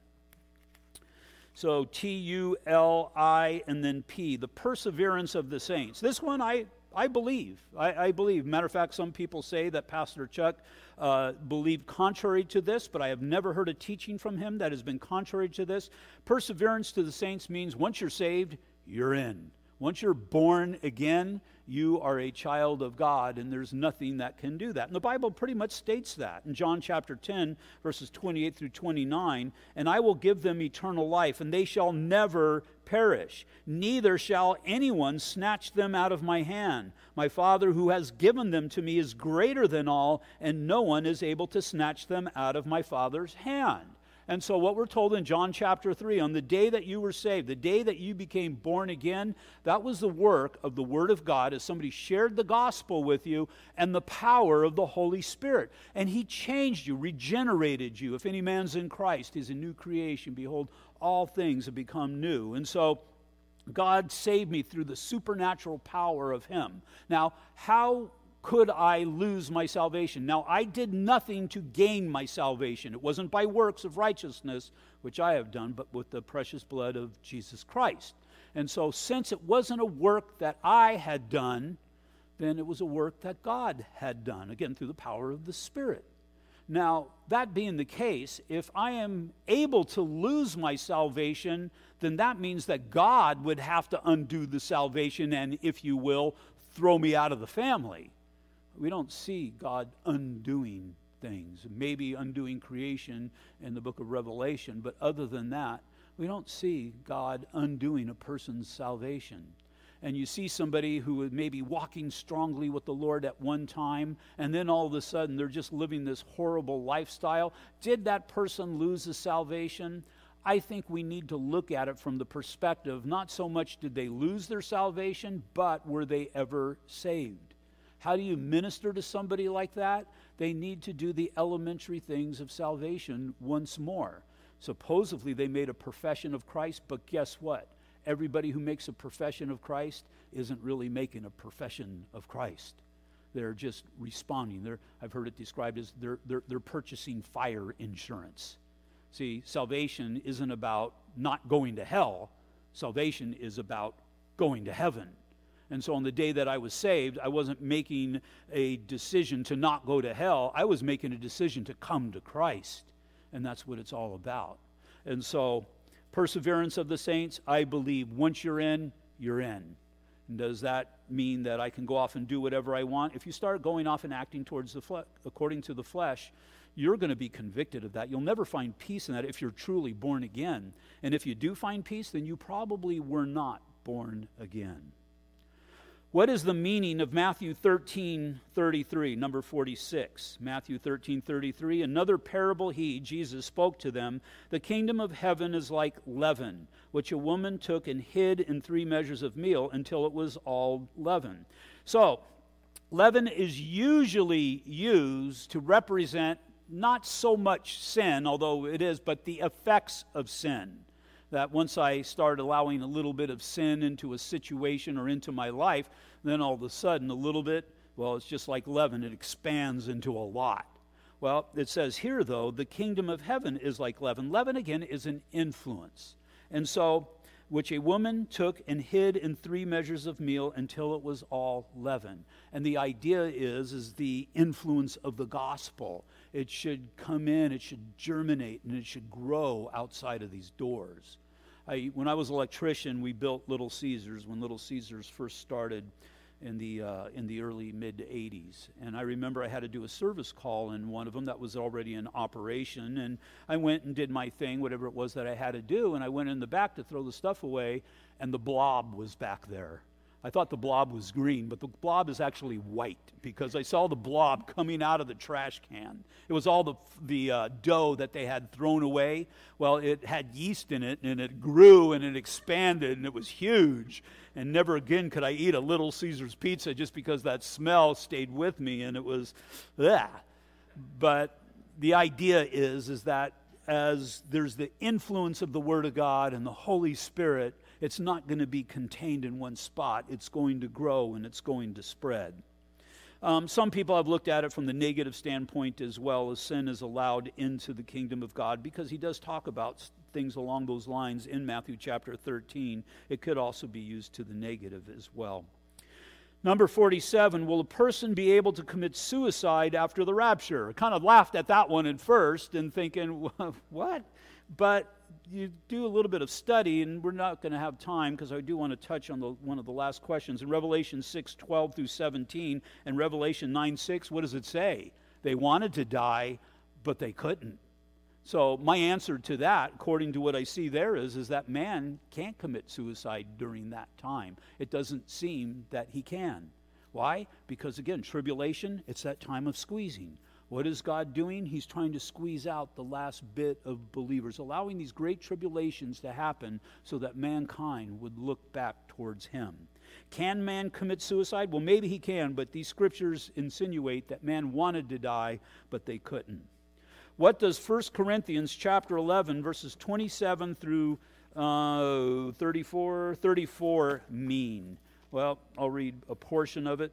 So T U L I and then P, the perseverance of the saints. This one I I believe. I, I, believe. Matter of fact, some people say that Pastor Chuck uh, believed contrary to this, but I have never heard a teaching from him that has been contrary to this. Perseverance to the saints means once you're saved, you're in. Once you're born again, you are a child of God, and there's nothing that can do that. And the Bible pretty much states that in John chapter 10, verses 28 through 29 And I will give them eternal life, and they shall never perish, neither shall anyone snatch them out of my hand. My Father who has given them to me is greater than all, and no one is able to snatch them out of my Father's hand. And so, what we're told in John chapter 3, on the day that you were saved, the day that you became born again, that was the work of the Word of God as somebody shared the gospel with you and the power of the Holy Spirit. And He changed you, regenerated you. If any man's in Christ, he's a new creation. Behold, all things have become new. And so, God saved me through the supernatural power of Him. Now, how could I lose my salvation? Now, I did nothing to gain my salvation. It wasn't by works of righteousness, which I have done, but with the precious blood of Jesus Christ. And so, since it wasn't a work that I had done, then it was a work that God had done, again, through the power of the Spirit. Now, that being the case, if I am able to lose my salvation, then that means that God would have to undo the salvation and, if you will, throw me out of the family we don't see God undoing things, maybe undoing creation in the book of Revelation, but other than that, we don't see God undoing a person's salvation. and you see somebody who may be walking strongly with the Lord at one time, and then all of a sudden they're just living this horrible lifestyle. Did that person lose his salvation? I think we need to look at it from the perspective not so much did they lose their salvation, but were they ever saved? How do you minister to somebody like that? They need to do the elementary things of salvation once more. Supposedly, they made a profession of Christ, but guess what? everybody who makes a profession of Christ isn't really making a profession of Christ. They're just responding. They're, I've heard it described as they're, they're, they're purchasing fire insurance. See, salvation isn't about not going to hell, salvation is about going to heaven. And so on the day that I was saved, I wasn't making a decision to not go to hell. I was making a decision to come to Christ. And that's what it's all about. And so perseverance of the saints, I believe once you're in, you're in. And does that mean that I can go off and do whatever I want? If you start going off and acting towards the fle- according to the flesh, you're going to be convicted of that. You'll never find peace in that if you're truly born again. And if you do find peace, then you probably were not born again. What is the meaning of Matthew 13 33, number 46? Matthew 13 33, another parable he, Jesus, spoke to them. The kingdom of heaven is like leaven, which a woman took and hid in three measures of meal until it was all leaven. So, leaven is usually used to represent not so much sin, although it is, but the effects of sin that once I start allowing a little bit of sin into a situation or into my life, then all of a sudden a little bit, well, it's just like leaven, it expands into a lot. Well, it says here, though, the kingdom of heaven is like leaven. Leaven, again, is an influence. And so, which a woman took and hid in three measures of meal until it was all leaven. And the idea is, is the influence of the gospel. It should come in, it should germinate, and it should grow outside of these doors. I, when I was an electrician, we built Little Caesars when Little Caesars first started in the, uh, in the early mid 80s. And I remember I had to do a service call in one of them that was already in operation. And I went and did my thing, whatever it was that I had to do. And I went in the back to throw the stuff away, and the blob was back there. I thought the blob was green, but the blob is actually white because I saw the blob coming out of the trash can. It was all the, the uh, dough that they had thrown away. Well, it had yeast in it, and it grew and it expanded, and it was huge. And never again could I eat a Little Caesar's pizza just because that smell stayed with me, and it was, yeah. But the idea is, is that as there's the influence of the Word of God and the Holy Spirit, it's not going to be contained in one spot. It's going to grow and it's going to spread. Um, some people have looked at it from the negative standpoint as well, as sin is allowed into the kingdom of God, because he does talk about things along those lines in Matthew chapter 13. It could also be used to the negative as well. Number 47, will a person be able to commit suicide after the rapture? I kind of laughed at that one at first and thinking, what? But you do a little bit of study, and we're not going to have time because I do want to touch on the, one of the last questions. In Revelation 6 12 through 17 and Revelation 9 6, what does it say? They wanted to die, but they couldn't. So, my answer to that, according to what I see there, is, is that man can't commit suicide during that time. It doesn't seem that he can. Why? Because, again, tribulation, it's that time of squeezing. What is God doing? He's trying to squeeze out the last bit of believers, allowing these great tribulations to happen so that mankind would look back towards Him. Can man commit suicide? Well, maybe he can, but these scriptures insinuate that man wanted to die, but they couldn't. What does 1 Corinthians chapter 11, verses 27 through uh, 34, 34 mean? Well, I'll read a portion of it.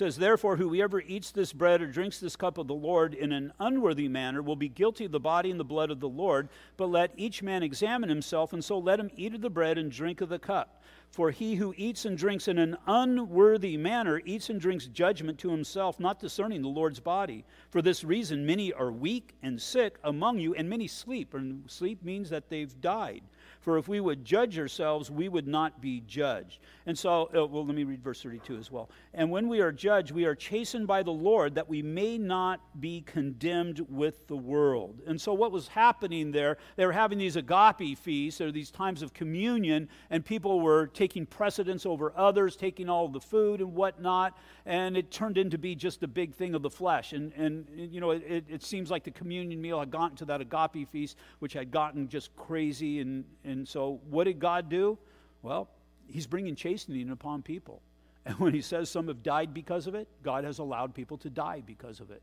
Says, Therefore, whoever eats this bread or drinks this cup of the Lord in an unworthy manner will be guilty of the body and the blood of the Lord. But let each man examine himself, and so let him eat of the bread and drink of the cup. For he who eats and drinks in an unworthy manner eats and drinks judgment to himself, not discerning the Lord's body. For this reason, many are weak and sick among you, and many sleep. And sleep means that they've died. For if we would judge ourselves, we would not be judged. And so, uh, well, let me read verse 32 as well. And when we are judged, we are chastened by the Lord that we may not be condemned with the world. And so, what was happening there, they were having these agape feasts, or these times of communion, and people were taking precedence over others, taking all the food and whatnot, and it turned into be just a big thing of the flesh. And, and you know, it, it seems like the communion meal had gotten to that agape feast, which had gotten just crazy. And, and so, what did God do? Well, He's bringing chastening upon people. And when He says some have died because of it, God has allowed people to die because of it.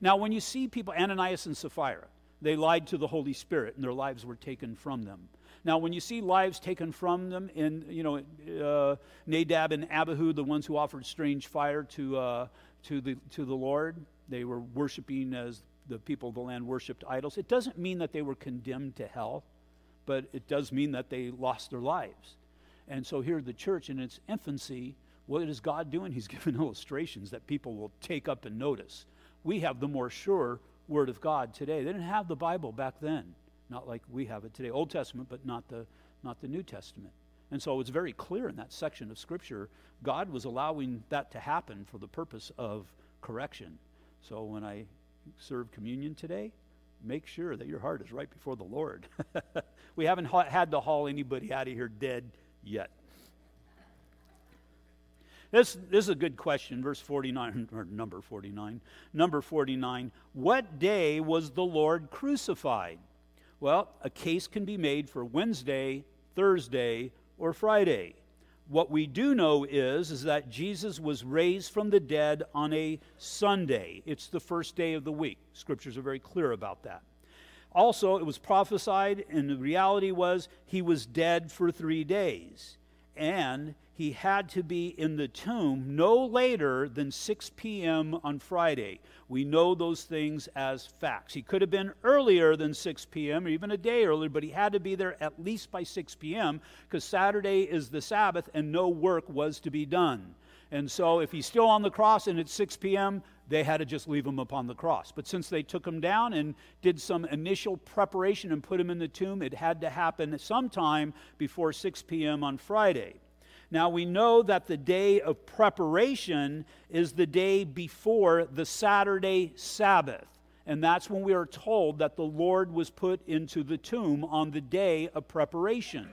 Now, when you see people, Ananias and Sapphira, they lied to the Holy Spirit and their lives were taken from them. Now, when you see lives taken from them in, you know, uh, Nadab and Abihu, the ones who offered strange fire to, uh, to, the, to the Lord, they were worshiping as the people of the land worshiped idols. It doesn't mean that they were condemned to hell, but it does mean that they lost their lives. And so here, the church in its infancy, what is God doing? He's giving illustrations that people will take up and notice. We have the more sure Word of God today. They didn't have the Bible back then, not like we have it today. Old Testament, but not the, not the New Testament. And so it's very clear in that section of Scripture, God was allowing that to happen for the purpose of correction. So when I serve communion today, make sure that your heart is right before the Lord. we haven't ha- had to haul anybody out of here dead yet. This, this is a good question, verse 49, or number 49. Number 49. What day was the Lord crucified? Well, a case can be made for Wednesday, Thursday, or Friday. What we do know is, is that Jesus was raised from the dead on a Sunday. It's the first day of the week. Scriptures are very clear about that. Also, it was prophesied, and the reality was he was dead for three days. And he had to be in the tomb no later than 6 p.m. on Friday. We know those things as facts. He could have been earlier than 6 p.m. or even a day earlier, but he had to be there at least by 6 p.m. because Saturday is the Sabbath and no work was to be done. And so if he's still on the cross and it's 6 p.m., they had to just leave him upon the cross. But since they took him down and did some initial preparation and put him in the tomb, it had to happen sometime before 6 p.m. on Friday. Now we know that the day of preparation is the day before the Saturday Sabbath. And that's when we are told that the Lord was put into the tomb on the day of preparation.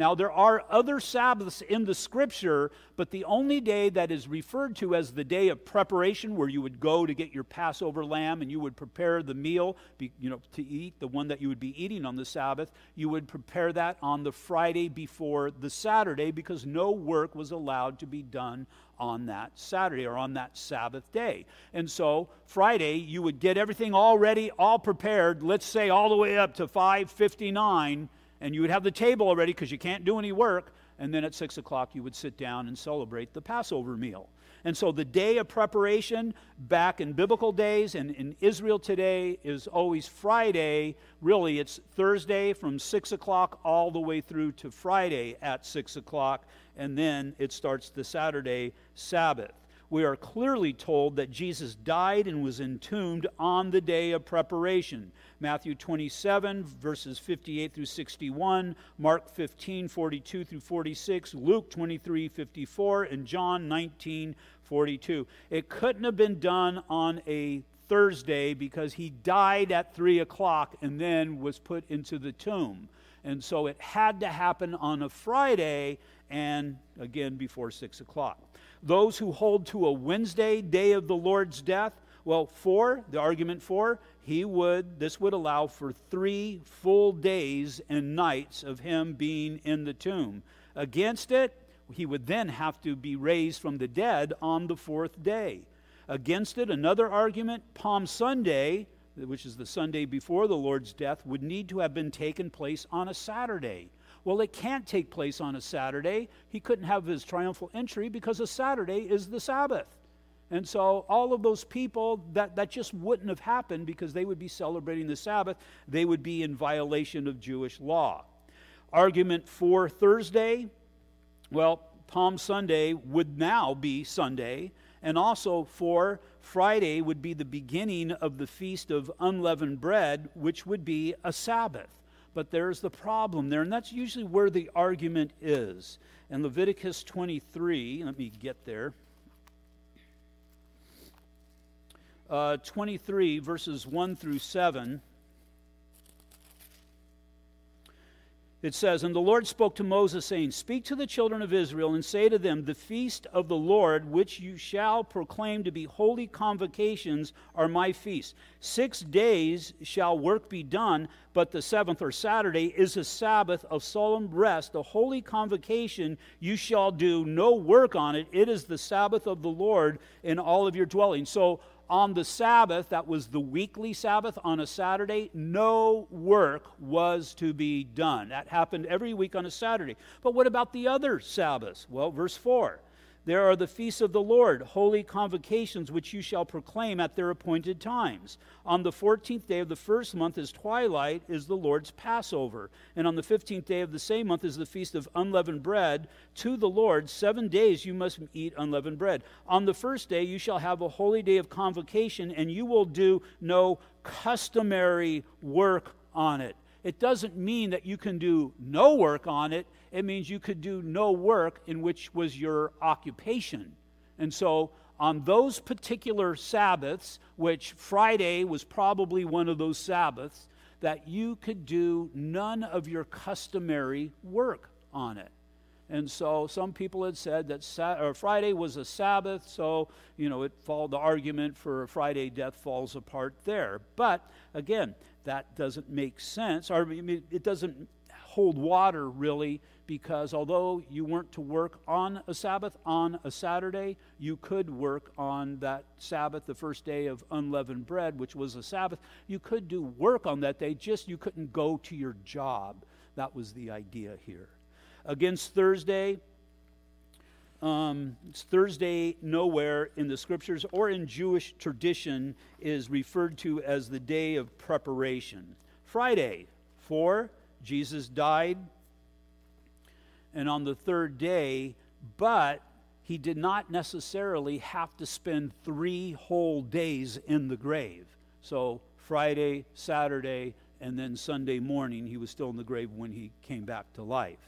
Now, there are other Sabbaths in the scripture, but the only day that is referred to as the day of preparation, where you would go to get your Passover lamb and you would prepare the meal you know, to eat, the one that you would be eating on the Sabbath, you would prepare that on the Friday before the Saturday because no work was allowed to be done on that Saturday or on that Sabbath day. And so Friday, you would get everything all ready, all prepared, let's say all the way up to 559 and you would have the table already because you can't do any work. And then at six o'clock, you would sit down and celebrate the Passover meal. And so the day of preparation back in biblical days and in Israel today is always Friday. Really, it's Thursday from 6 o'clock all the way through to Friday at 6 o'clock. And then it starts the Saturday Sabbath we are clearly told that Jesus died and was entombed on the day of preparation. Matthew 27, verses 58 through 61, Mark 15, 42 through 46, Luke 23, 54, and John 19, 42. It couldn't have been done on a Thursday because he died at 3 o'clock and then was put into the tomb. And so it had to happen on a Friday and again before 6 o'clock. Those who hold to a Wednesday, day of the Lord's death, well, for, the argument for, he would, this would allow for three full days and nights of him being in the tomb. Against it, he would then have to be raised from the dead on the fourth day. Against it, another argument, Palm Sunday, which is the Sunday before the Lord's death, would need to have been taken place on a Saturday. Well, it can't take place on a Saturday. He couldn't have his triumphal entry because a Saturday is the Sabbath. And so all of those people, that, that just wouldn't have happened because they would be celebrating the Sabbath. They would be in violation of Jewish law. Argument for Thursday, well, Palm Sunday would now be Sunday, and also for Friday would be the beginning of the Feast of Unleavened Bread, which would be a Sabbath. But there's the problem there, and that's usually where the argument is. In Leviticus 23, let me get there. Uh, 23, verses 1 through 7. It says, And the Lord spoke to Moses, saying, Speak to the children of Israel, and say to them, The feast of the Lord, which you shall proclaim to be holy convocations, are my feasts. Six days shall work be done, but the seventh or Saturday is a Sabbath of solemn rest, a holy convocation. You shall do no work on it. It is the Sabbath of the Lord in all of your dwellings. So on the Sabbath, that was the weekly Sabbath, on a Saturday, no work was to be done. That happened every week on a Saturday. But what about the other Sabbaths? Well, verse 4 there are the feasts of the Lord, holy convocations, which you shall proclaim at their appointed times. On the fourteenth day of the first month is twilight, is the Lord's Passover. And on the fifteenth day of the same month is the feast of unleavened bread. To the Lord, seven days you must eat unleavened bread. On the first day you shall have a holy day of convocation, and you will do no customary work on it. It doesn't mean that you can do no work on it it means you could do no work in which was your occupation. And so, on those particular Sabbaths, which Friday was probably one of those Sabbaths, that you could do none of your customary work on it. And so some people had said that Sa- Friday was a Sabbath, so you know it fall, the argument for Friday death falls apart there. But again, that doesn't make sense, or it doesn't hold water really because although you weren't to work on a Sabbath, on a Saturday, you could work on that Sabbath, the first day of unleavened bread, which was a Sabbath. You could do work on that day, just you couldn't go to your job. That was the idea here. Against Thursday, um, Thursday nowhere in the scriptures or in Jewish tradition is referred to as the day of preparation. Friday, for Jesus died, and on the third day, but he did not necessarily have to spend three whole days in the grave. So, Friday, Saturday, and then Sunday morning, he was still in the grave when he came back to life.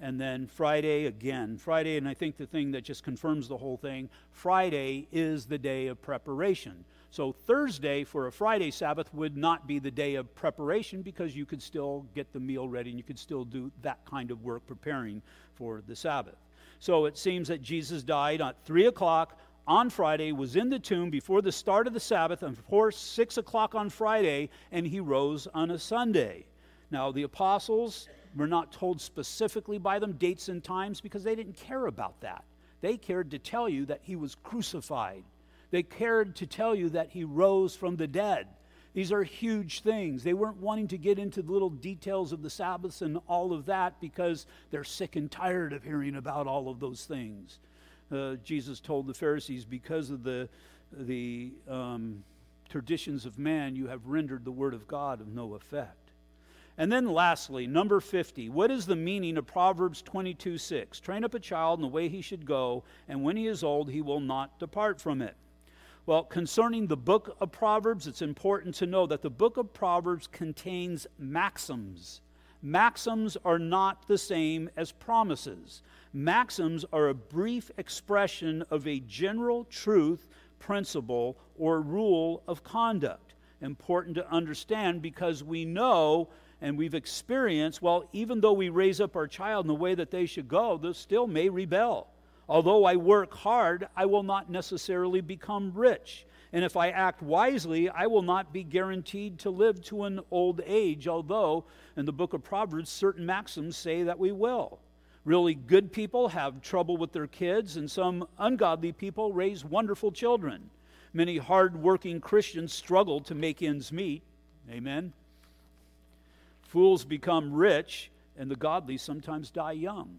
And then Friday again. Friday, and I think the thing that just confirms the whole thing Friday is the day of preparation. So Thursday for a Friday Sabbath would not be the day of preparation because you could still get the meal ready and you could still do that kind of work preparing for the Sabbath. So it seems that Jesus died at 3 o'clock on Friday, was in the tomb before the start of the Sabbath, and before 6 o'clock on Friday, and he rose on a Sunday. Now, the apostles were not told specifically by them dates and times because they didn't care about that. They cared to tell you that he was crucified they cared to tell you that he rose from the dead. These are huge things. They weren't wanting to get into the little details of the Sabbaths and all of that because they're sick and tired of hearing about all of those things. Uh, Jesus told the Pharisees, because of the, the um, traditions of man, you have rendered the word of God of no effect. And then lastly, number 50. What is the meaning of Proverbs 22 6? Train up a child in the way he should go, and when he is old, he will not depart from it. Well, concerning the book of Proverbs, it's important to know that the book of Proverbs contains maxims. Maxims are not the same as promises. Maxims are a brief expression of a general truth, principle, or rule of conduct. Important to understand because we know and we've experienced, well, even though we raise up our child in the way that they should go, they still may rebel. Although I work hard, I will not necessarily become rich. And if I act wisely, I will not be guaranteed to live to an old age, although in the book of Proverbs, certain maxims say that we will. Really good people have trouble with their kids, and some ungodly people raise wonderful children. Many hard-working Christians struggle to make ends meet. Amen. Fools become rich, and the godly sometimes die young.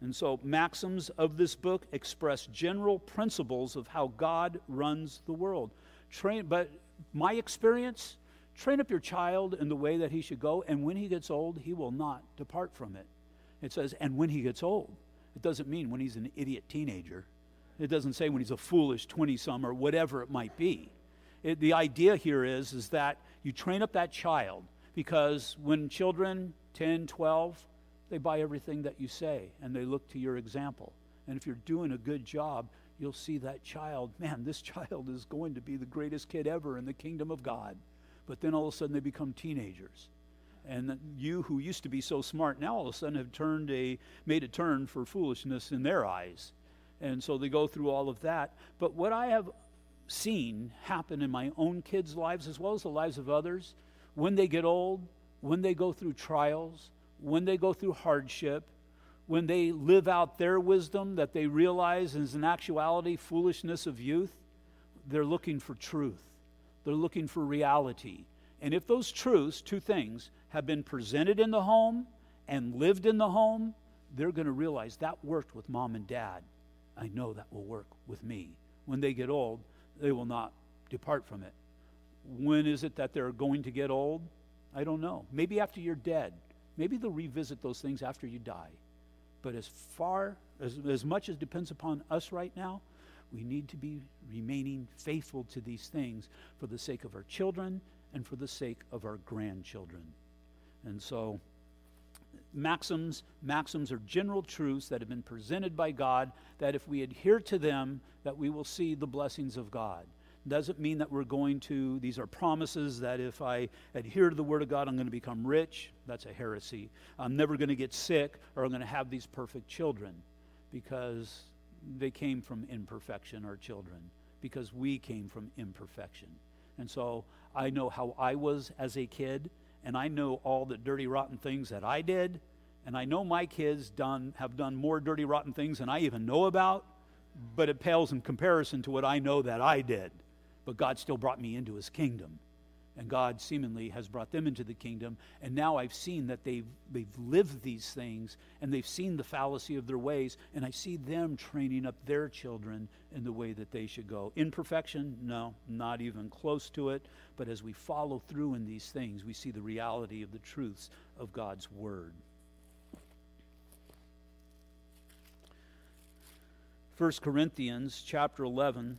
And so, maxims of this book express general principles of how God runs the world. Train, but my experience, train up your child in the way that he should go, and when he gets old, he will not depart from it. It says, and when he gets old. It doesn't mean when he's an idiot teenager. It doesn't say when he's a foolish 20 some or whatever it might be. It, the idea here is, is that you train up that child Because when children, 10, 12, they buy everything that you say and they look to your example. And if you're doing a good job, you'll see that child, man, this child is going to be the greatest kid ever in the kingdom of God. But then all of a sudden they become teenagers. And you who used to be so smart now all of a sudden have turned a made a turn for foolishness in their eyes. And so they go through all of that. But what I have seen happen in my own kids' lives as well as the lives of others, when they get old, when they go through trials, when they go through hardship, when they live out their wisdom that they realize is in actuality foolishness of youth, they're looking for truth. They're looking for reality. And if those truths, two things, have been presented in the home and lived in the home, they're going to realize that worked with mom and dad. I know that will work with me. When they get old, they will not depart from it. When is it that they're going to get old? I don't know. Maybe after you're dead. Maybe they'll revisit those things after you die. But as far as, as much as depends upon us right now, we need to be remaining faithful to these things for the sake of our children and for the sake of our grandchildren. And so, maxims maxims are general truths that have been presented by God that if we adhere to them that we will see the blessings of God doesn't mean that we're going to these are promises that if i adhere to the word of god i'm going to become rich. That's a heresy. I'm never going to get sick or i'm going to have these perfect children because they came from imperfection our children because we came from imperfection. And so i know how i was as a kid and i know all the dirty rotten things that i did and i know my kids done have done more dirty rotten things than i even know about but it pales in comparison to what i know that i did but God still brought me into his kingdom. And God seemingly has brought them into the kingdom. And now I've seen that they've, they've lived these things and they've seen the fallacy of their ways. And I see them training up their children in the way that they should go. Imperfection? No, not even close to it. But as we follow through in these things, we see the reality of the truths of God's Word. 1 Corinthians chapter 11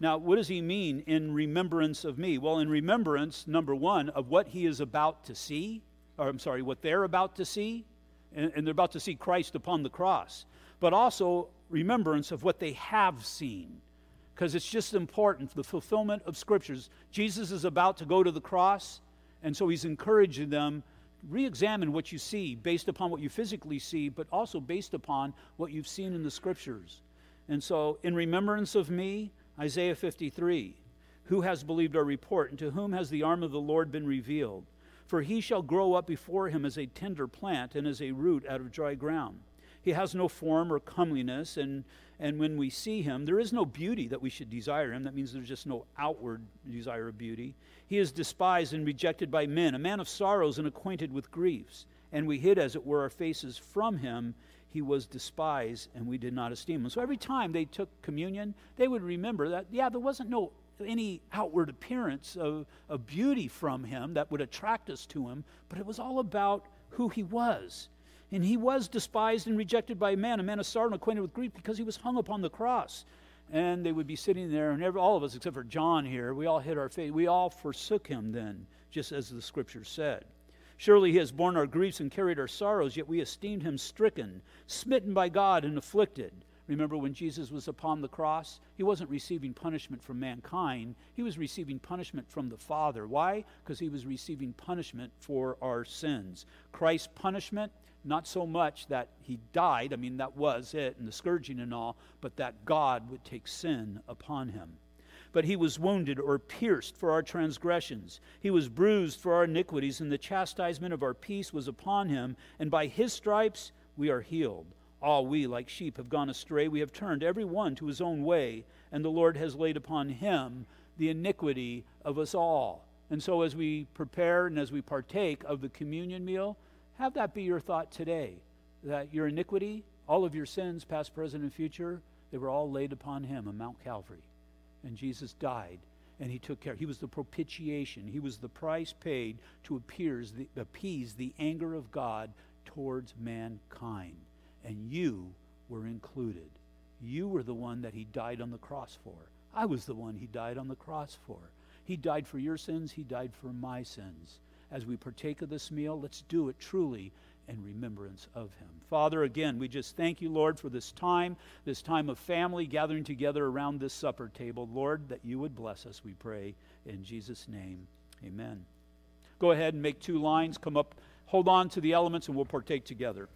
Now, what does he mean in remembrance of me? Well, in remembrance, number one, of what he is about to see, or I'm sorry, what they're about to see, and, and they're about to see Christ upon the cross, but also remembrance of what they have seen. Because it's just important, the fulfillment of scriptures. Jesus is about to go to the cross, and so he's encouraging them re examine what you see based upon what you physically see, but also based upon what you've seen in the scriptures. And so, in remembrance of me, Isaiah 53 Who has believed our report, and to whom has the arm of the Lord been revealed? For he shall grow up before him as a tender plant and as a root out of dry ground. He has no form or comeliness, and, and when we see him, there is no beauty that we should desire him. That means there's just no outward desire of beauty. He is despised and rejected by men, a man of sorrows and acquainted with griefs. And we hid, as it were, our faces from him he was despised and we did not esteem him. So every time they took communion, they would remember that, yeah, there wasn't no any outward appearance of, of beauty from him that would attract us to him, but it was all about who he was. And he was despised and rejected by man, a man of sorrow and acquainted with grief, because he was hung upon the cross. And they would be sitting there, and every, all of us, except for John here, we all hid our face. We all forsook him then, just as the scripture said. Surely he has borne our griefs and carried our sorrows, yet we esteemed him stricken, smitten by God, and afflicted. Remember when Jesus was upon the cross? He wasn't receiving punishment from mankind, he was receiving punishment from the Father. Why? Because he was receiving punishment for our sins. Christ's punishment, not so much that he died, I mean, that was it, and the scourging and all, but that God would take sin upon him. But he was wounded or pierced for our transgressions. He was bruised for our iniquities, and the chastisement of our peace was upon him. And by his stripes we are healed. All we, like sheep, have gone astray. We have turned every one to his own way, and the Lord has laid upon him the iniquity of us all. And so, as we prepare and as we partake of the communion meal, Have that be your thought today that your iniquity, all of your sins, past, present, and future, they were all laid upon him on Mount Calvary. And Jesus died and he took care. He was the propitiation. He was the price paid to appease the, appease the anger of God towards mankind. And you were included. You were the one that he died on the cross for. I was the one he died on the cross for. He died for your sins, he died for my sins. As we partake of this meal, let's do it truly in remembrance of him. Father, again, we just thank you, Lord, for this time, this time of family gathering together around this supper table. Lord, that you would bless us, we pray. In Jesus' name, amen. Go ahead and make two lines, come up, hold on to the elements, and we'll partake together.